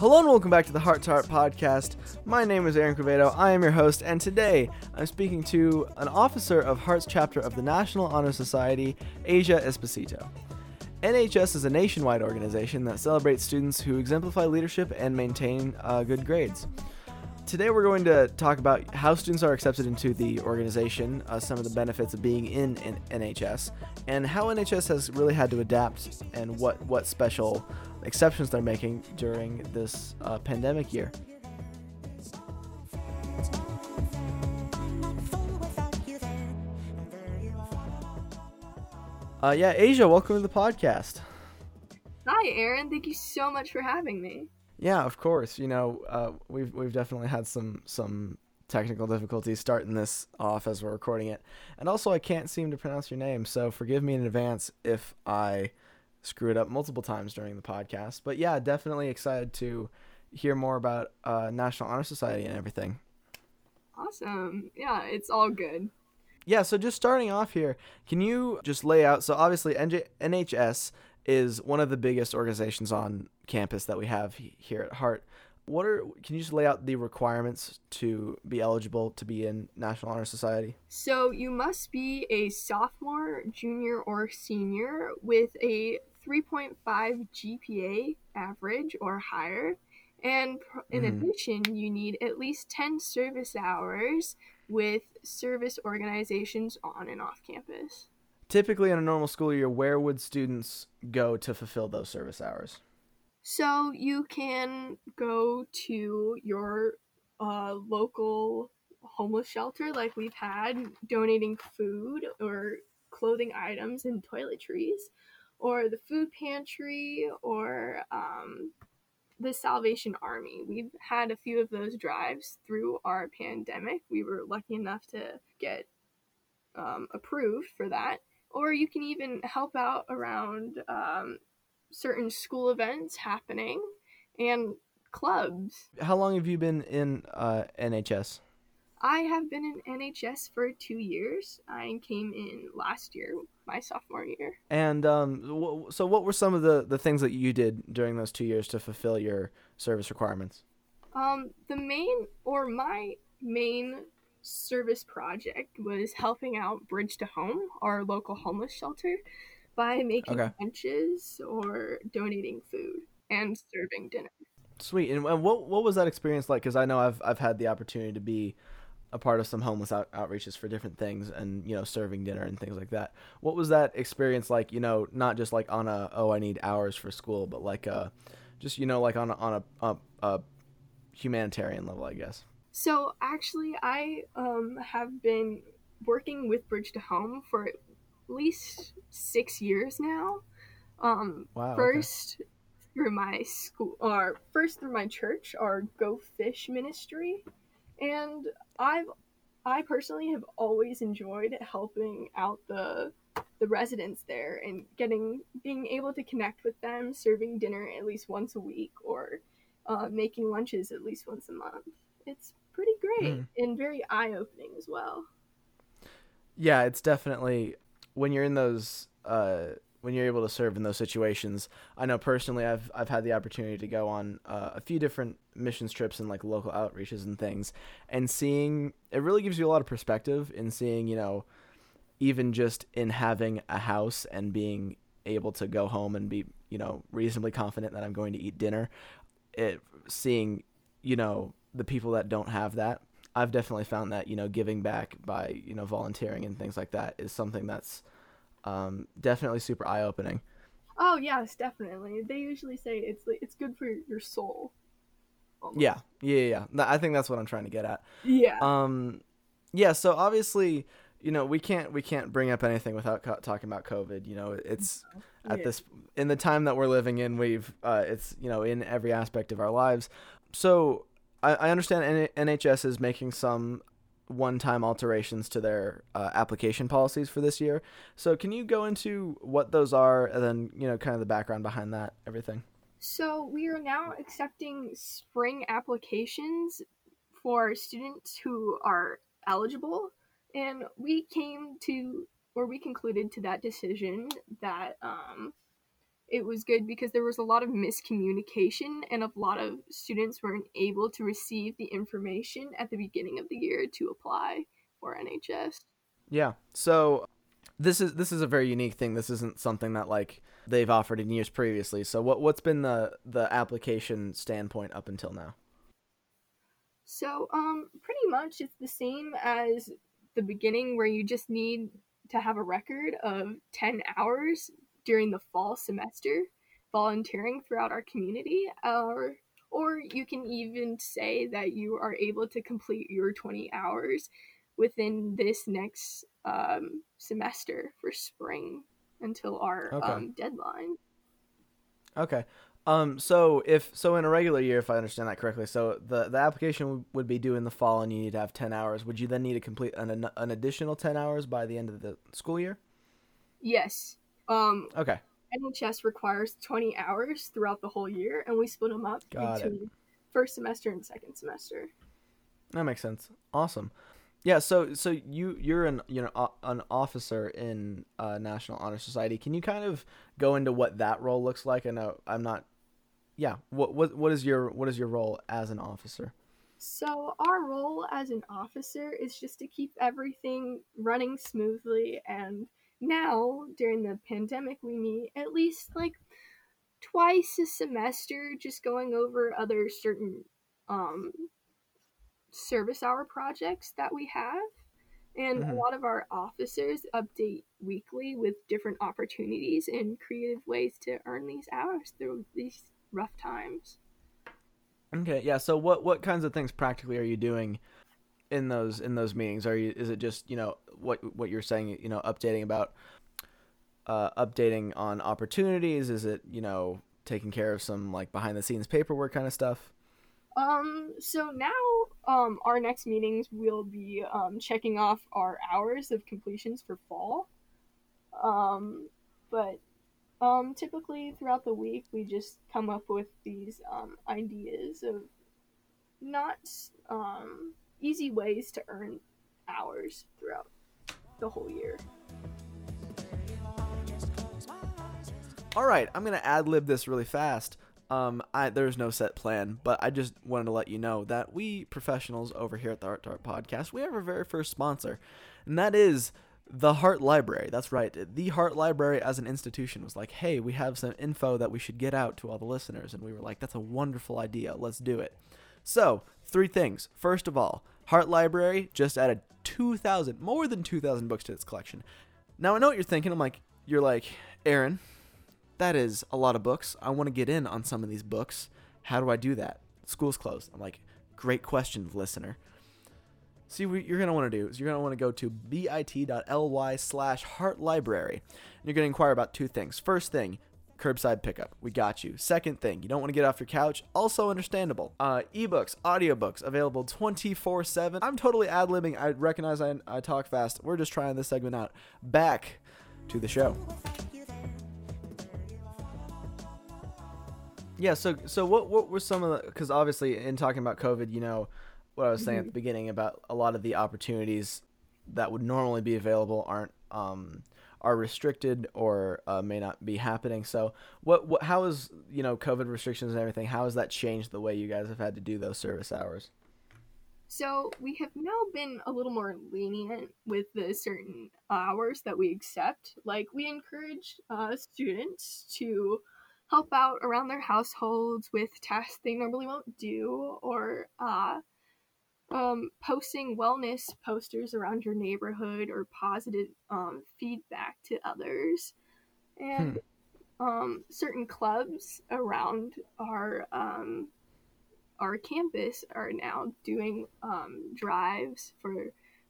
Hello and welcome back to the Hart to Hart podcast. My name is Aaron Quevedo. I am your host, and today I'm speaking to an officer of Harts chapter of the National Honor Society, Aja Esposito. NHS is a nationwide organization that celebrates students who exemplify leadership and maintain uh, good grades. Today, we're going to talk about how students are accepted into the organization, uh, some of the benefits of being in, in NHS, and how NHS has really had to adapt and what, what special exceptions they're making during this uh, pandemic year. Uh, yeah, Aja, welcome to the podcast. Hi, Aaron. Thank you so much for having me. Yeah, of course. You know, uh, we've we've definitely had some some technical difficulties starting this off as we're recording it, and also I can't seem to pronounce your name, so forgive me in advance if I screw it up multiple times during the podcast. But yeah, definitely excited to hear more about uh, National Honor Society and everything. Awesome. Yeah, it's all good. Yeah, so just starting off here, can you just lay out? So obviously, NJ- NHS is one of the biggest organizations on campus that we have he- here at Hart. What are? Can you just lay out the requirements to be eligible to be in National Honor Society? So, you must be a sophomore, junior, or senior with a 3.5 GPA average or higher. And in Mhm. addition, you need at least 10 service hours with service organizations on and off campus. Typically, in a normal school year, where would students go to fulfill those service hours? So you can go to your uh, local homeless shelter, like we've had, donating food or clothing items and toiletries, or the food pantry, or um, the Salvation Army. We've had a few of those drives through our pandemic. We were lucky enough to get um, approved for that. Or you can even help out around um, certain school events happening and clubs. How long have you been in uh, NHS? I have been in NHS for two years. I came in last year, my sophomore year. And um, w- so, what were some of the, the things that you did during those two years to fulfill your service requirements? Um, the main or my main service project was helping out Bridge to Home, our local homeless shelter, by making Okay. lunches or donating food and serving dinner. Sweet. And, and what what was that experience like? Because I know I've I've had the opportunity to be a part of some homeless out- outreaches for different things, and you know, serving dinner and things like that. What was that experience like? You know, not just like on a oh I need hours for school, but like uh, just you know like on a, on a, a, a humanitarian level, I guess. So actually, I um, have been working with Bridge to Home for at least six years now. Um, Wow. okay. first through my school, or first through my church, our Go Fish ministry, and I've I personally have always enjoyed helping out the the residents there and getting being able to connect with them, serving dinner at least once a week or uh, making lunches at least once a month. It's pretty great Mm. and very eye opening as well. Yeah, it's definitely when you're in those uh, when you're able to serve in those situations. I know personally, I've I've had the opportunity to go on uh, a few different missions trips and like local outreaches and things, and seeing it really gives you a lot of perspective in seeing you know even just in having a house and being able to go home and be you know reasonably confident that I'm going to eat dinner. It seeing you know the people that don't have that I've definitely found that you know giving back by you know volunteering and things like that is something that's um, definitely super eye opening. Oh yes, definitely. They usually say it's like it's good for your soul. almost. Yeah, yeah, yeah. yeah. I think that's what I'm trying to get at. Yeah. Um, yeah. So obviously, you know, we can't we can't bring up anything without co- talking about COVID. You know, it's at this in the time that we're living in. We've uh, it's you know in every aspect of our lives. So I, I understand N- NHS is making some one-time alterations to their uh, application policies for this year. So can you go into what those are, and then you know kind of the background behind that, everything? So we are now accepting spring applications for students who are eligible, and we came to or we concluded to that decision that um, it was good because there was a lot of miscommunication and a lot of students weren't able to receive the information at the beginning of the year to apply for NHS. Yeah. So this is this is a very unique thing. This isn't something that like they've offered in years previously. So what what's been the the application standpoint up until now? So um pretty much it's the same as the beginning where you just need to have a record of 10 hours during the fall semester volunteering throughout our community or or you can even say that you are able to complete your 20 hours within this next um, semester for spring until our Okay. um, deadline. Okay. Um. So if so in a regular year, if I understand that correctly, so the the application would- be due in the fall, and you need to have ten hours. Would you then need to complete an an additional ten hours by the end of the school year? Yes. Um, Okay. NHS requires 20 hours throughout the whole year, and we split them up Got it. between first semester and second semester. That makes sense. Awesome. Yeah. So so you you're an you know an officer in uh, National Honor Society. Can you kind of go into what that role looks like? I know I'm not. Yeah. What what what is your what is your role as an officer? So, our role as an officer is just to keep everything running smoothly. And now, during the pandemic, we meet at least like twice a semester, just going over other certain um, service hour projects that we have. And Mhm. a lot of our officers update weekly with different opportunities and creative ways to earn these hours through these rough times. Okay, yeah. So what what kinds of things practically are you doing in those in those meetings? Are you is it just you know what what you're saying you know updating about uh, updating on opportunities? Is it you know taking care of some like behind the scenes paperwork kind of stuff? Um, so now, um, our next meetings will be, um, checking off our hours of completions for fall. Um, but, um, typically throughout the week, we just come up with these, um, ideas of not, um, easy ways to earn hours the whole year. All right, I'm gonna ad lib this really fast. Um, I there's no set plan, but I just wanted to let you know that we professionals over here at the Hart to Hart Podcast, we have our very first sponsor, and that is the Hart Library. That's right, the Hart Library as an institution was like, hey, we have some info that we should get out to all the listeners, and we were like, that's a wonderful idea. Let's do it. So three things. First of all, Hart Library just added 2,000, more than 2,000 books to its collection. Now I know what you're thinking. I'm like, you're like, Aaron, that is a lot of books. I want to get in on some of these books. How do I do that? School's closed. I'm like, great question, listener. See, what you're going to want to do is you're going to want to go to bit.ly slash hart library. And you're going to inquire about two things. First thing, curbside pickup. We got you. Second thing, you don't want to get off your couch. Also understandable. Uh, ebooks, audiobooks available 24 7. I'm totally ad libbing. I recognize I, I talk fast. We're just trying this segment out. Back to the show. Yeah, so so what what were some of the because obviously in talking about COVID, you know, what I was saying at the beginning about a lot of the opportunities that would normally be available aren't um are restricted or uh, may not be happening. So what what how is you know COVID restrictions and everything? How has that changed the way you guys have had to do those service hours? So we have now been a little more lenient with the certain hours that we accept. Like we encourage uh, students to help out around their households with tasks they normally won't do, or uh, um, posting wellness posters around your neighborhood or positive um, feedback to others, and um, certain clubs around our um, our campus are now doing um, drives for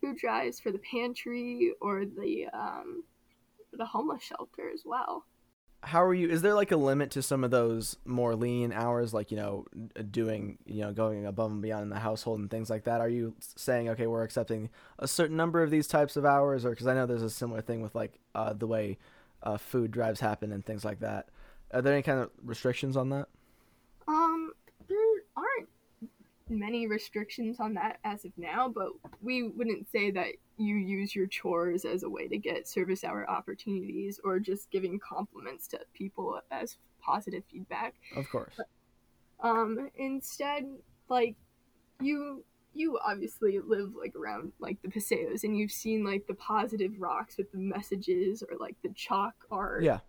food drives for the pantry or the um, the homeless shelter as well. How are you? Is there like a limit to some of those more lean hours, like you know, doing you know going above and beyond in the household and things like that? Are you saying okay, we're accepting a certain number of these types of hours, or because I know there's a similar thing with like uh, the way uh, food drives happen and things like that. Are there any kind of restrictions on that? Um, there aren't many restrictions on that as of now, but we wouldn't say that you use your chores as a way to get service hour opportunities or just giving compliments to people as positive feedback. Of course. Um, instead, like you you obviously live like around like the paseos and you've seen like the positive rocks with the messages or like the chalk art. Yeah.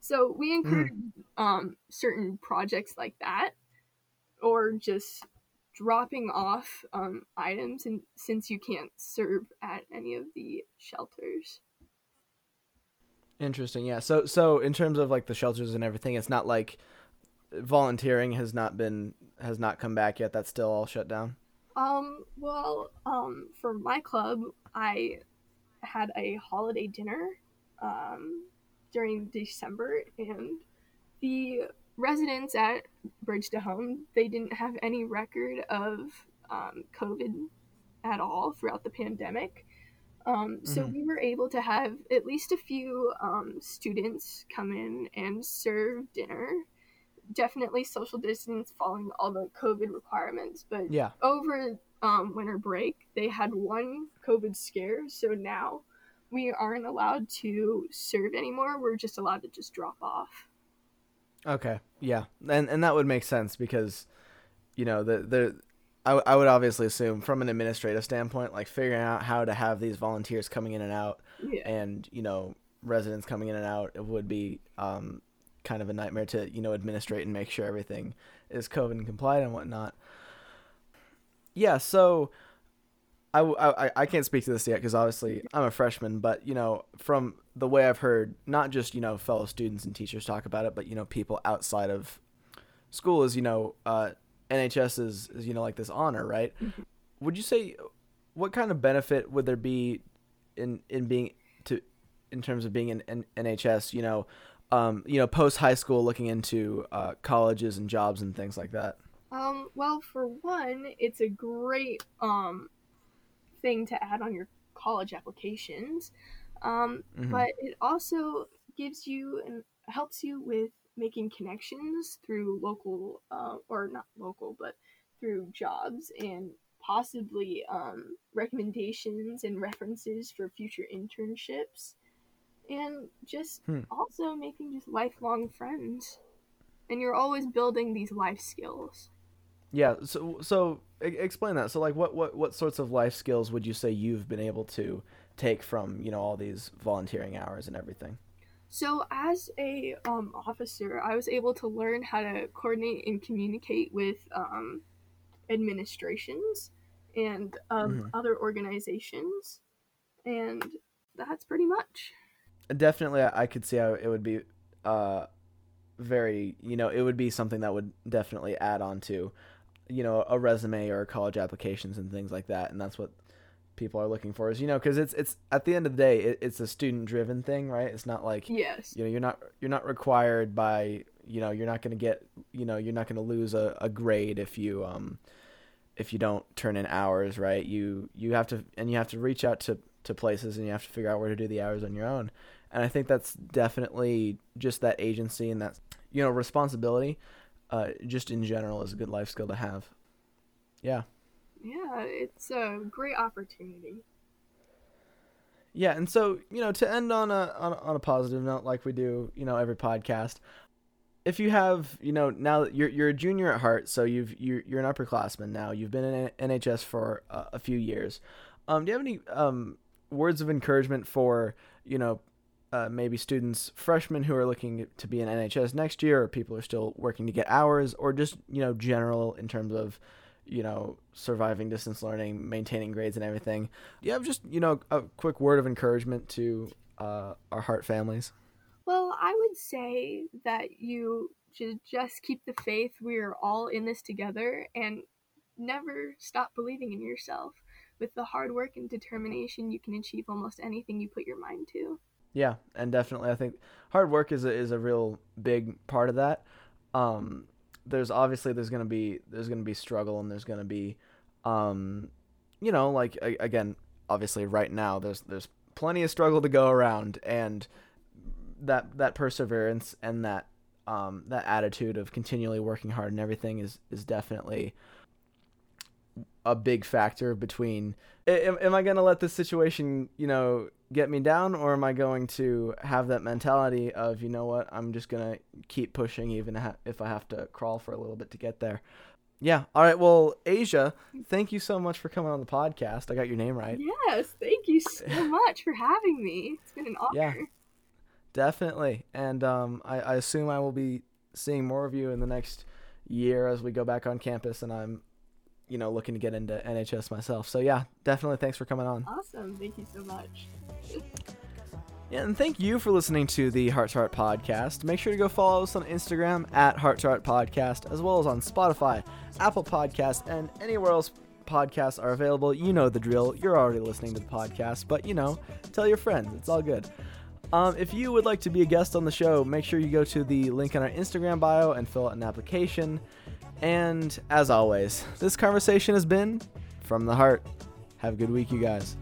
So we encourage um certain projects like that or just dropping off um, items and since you can't serve at any of the shelters Interesting. Yeah. So so in terms of like the shelters and everything, it's not like volunteering has not been has not come back yet. That's still all shut down. um well um for my club i had a holiday dinner um during december and the residents at bridge to home they didn't have any record of um, covid at all throughout the pandemic. Um, so Mhm. we were able to have at least a few um, students come in and serve dinner. Definitely social distance following all the covid requirements but Yeah. over um, winter break they had one covid scare. So now we aren't allowed to serve anymore. We're just allowed to just drop off Okay. Yeah. And and that would make sense because, you know, the the I, I would obviously assume from an administrative standpoint, like figuring out how to have these volunteers coming in and out, yeah and you know residents coming in and out, it would be um, kind of a nightmare to you know administrate and make sure everything is COVID compliant and whatnot. Yeah. So. I, I, I can't speak to this yet because obviously I'm a freshman, but you know from the way I've heard, not just you know fellow students and teachers talk about it, but you know people outside of school is you know uh, NHS is, is you know like this honor, right? Mhm. Would you say what kind of benefit would there be in in being to in terms of being in, in NHS? You know, um, you know post high school, looking into uh, colleges and jobs and things like that. Um, well, for one, it's a great um thing to add on your college applications. Um, Mhm. but it also gives you and helps you with making connections through local uh, or not local, but through jobs and possibly um, recommendations and references for future internships, and just Hmm. also making just lifelong friends. And you're always building these life skills. Yeah. So so explain that. So like what what what sorts of life skills would you say you've been able to take from you know all these volunteering hours and everything? So, as a um, officer, I was able to learn how to coordinate and communicate with um, administrations and um, Mhm. other organizations, and that's pretty much. definitely I could see how it would be uh very you know it would be something that would definitely add on to you know a resume or college applications and things like that and that's what people are looking for is you know because it's it's at the end of the day it, it's a student driven thing right? It's not like Yes. you know you're not you're not required by you know you're not going to get you know you're not going to lose a, a grade if you um if you don't turn in hours right? You you have to and you have to reach out to to places and you have to figure out where to do the hours on your own. And i think that's definitely just that agency and that you know responsibility uh just in general is a good life skill to have. Yeah Yeah, it's a great opportunity. Yeah, and so you know, to end on a on, a- on a positive note, like we do, you know, every podcast. If you have, you know, now you're you're a junior at Hart, so you've you're, you're an upperclassman now. You've been in NHS for a, a few years. Um, do you have any um words of encouragement for you know uh, maybe students freshmen who are looking to be in NHS next year, or people who are still working to get hours, or just you know general in terms of you know surviving distance learning, maintaining grades and everything? Do you have just you know a quick word of encouragement to uh, our Hart families? Well, I would say that you should just keep the faith. We're all in this together and never stop believing in yourself. With the hard work and determination, you can achieve almost anything you put your mind to. Yeah, and definitely, I think hard work is a, is a real big part of that. Um, there's obviously there's gonna be there's gonna be struggle and there's gonna be, um, you know, like a, again, obviously right now there's there's plenty of struggle to go around, and that that perseverance and that um, that attitude of continually working hard and everything is is definitely a big factor between am, am I going to let this situation, you know, get me down or am I going to have that mentality of, you know what, I'm just going to keep pushing even if I have to crawl for a little bit to get there. Yeah. All right. Well, Aja, thank you so much for coming on the podcast. I got your name right. Yes. Thank you so much for having me. It's been an honor. Yeah. Definitely. And um, I, I assume I will be seeing more of you in the next year as we go back on campus and I'm you know looking to get into NHS myself. So yeah, definitely thanks for coming on. Awesome. Thank you so much. Yeah, and thank you for listening to the Hart to Hart podcast. Make sure to go follow us on Instagram at Hart to Hart Podcast, as well as on Spotify, Apple Podcast, and anywhere else podcasts are available. You know the drill. You're already listening to the podcast, but you know, tell your friends. It's all good. Um, if you would like to be a guest on the show, make sure you go to the link in our Instagram bio and fill out an application. And as always, this conversation has been from the heart. Have a good week, you guys.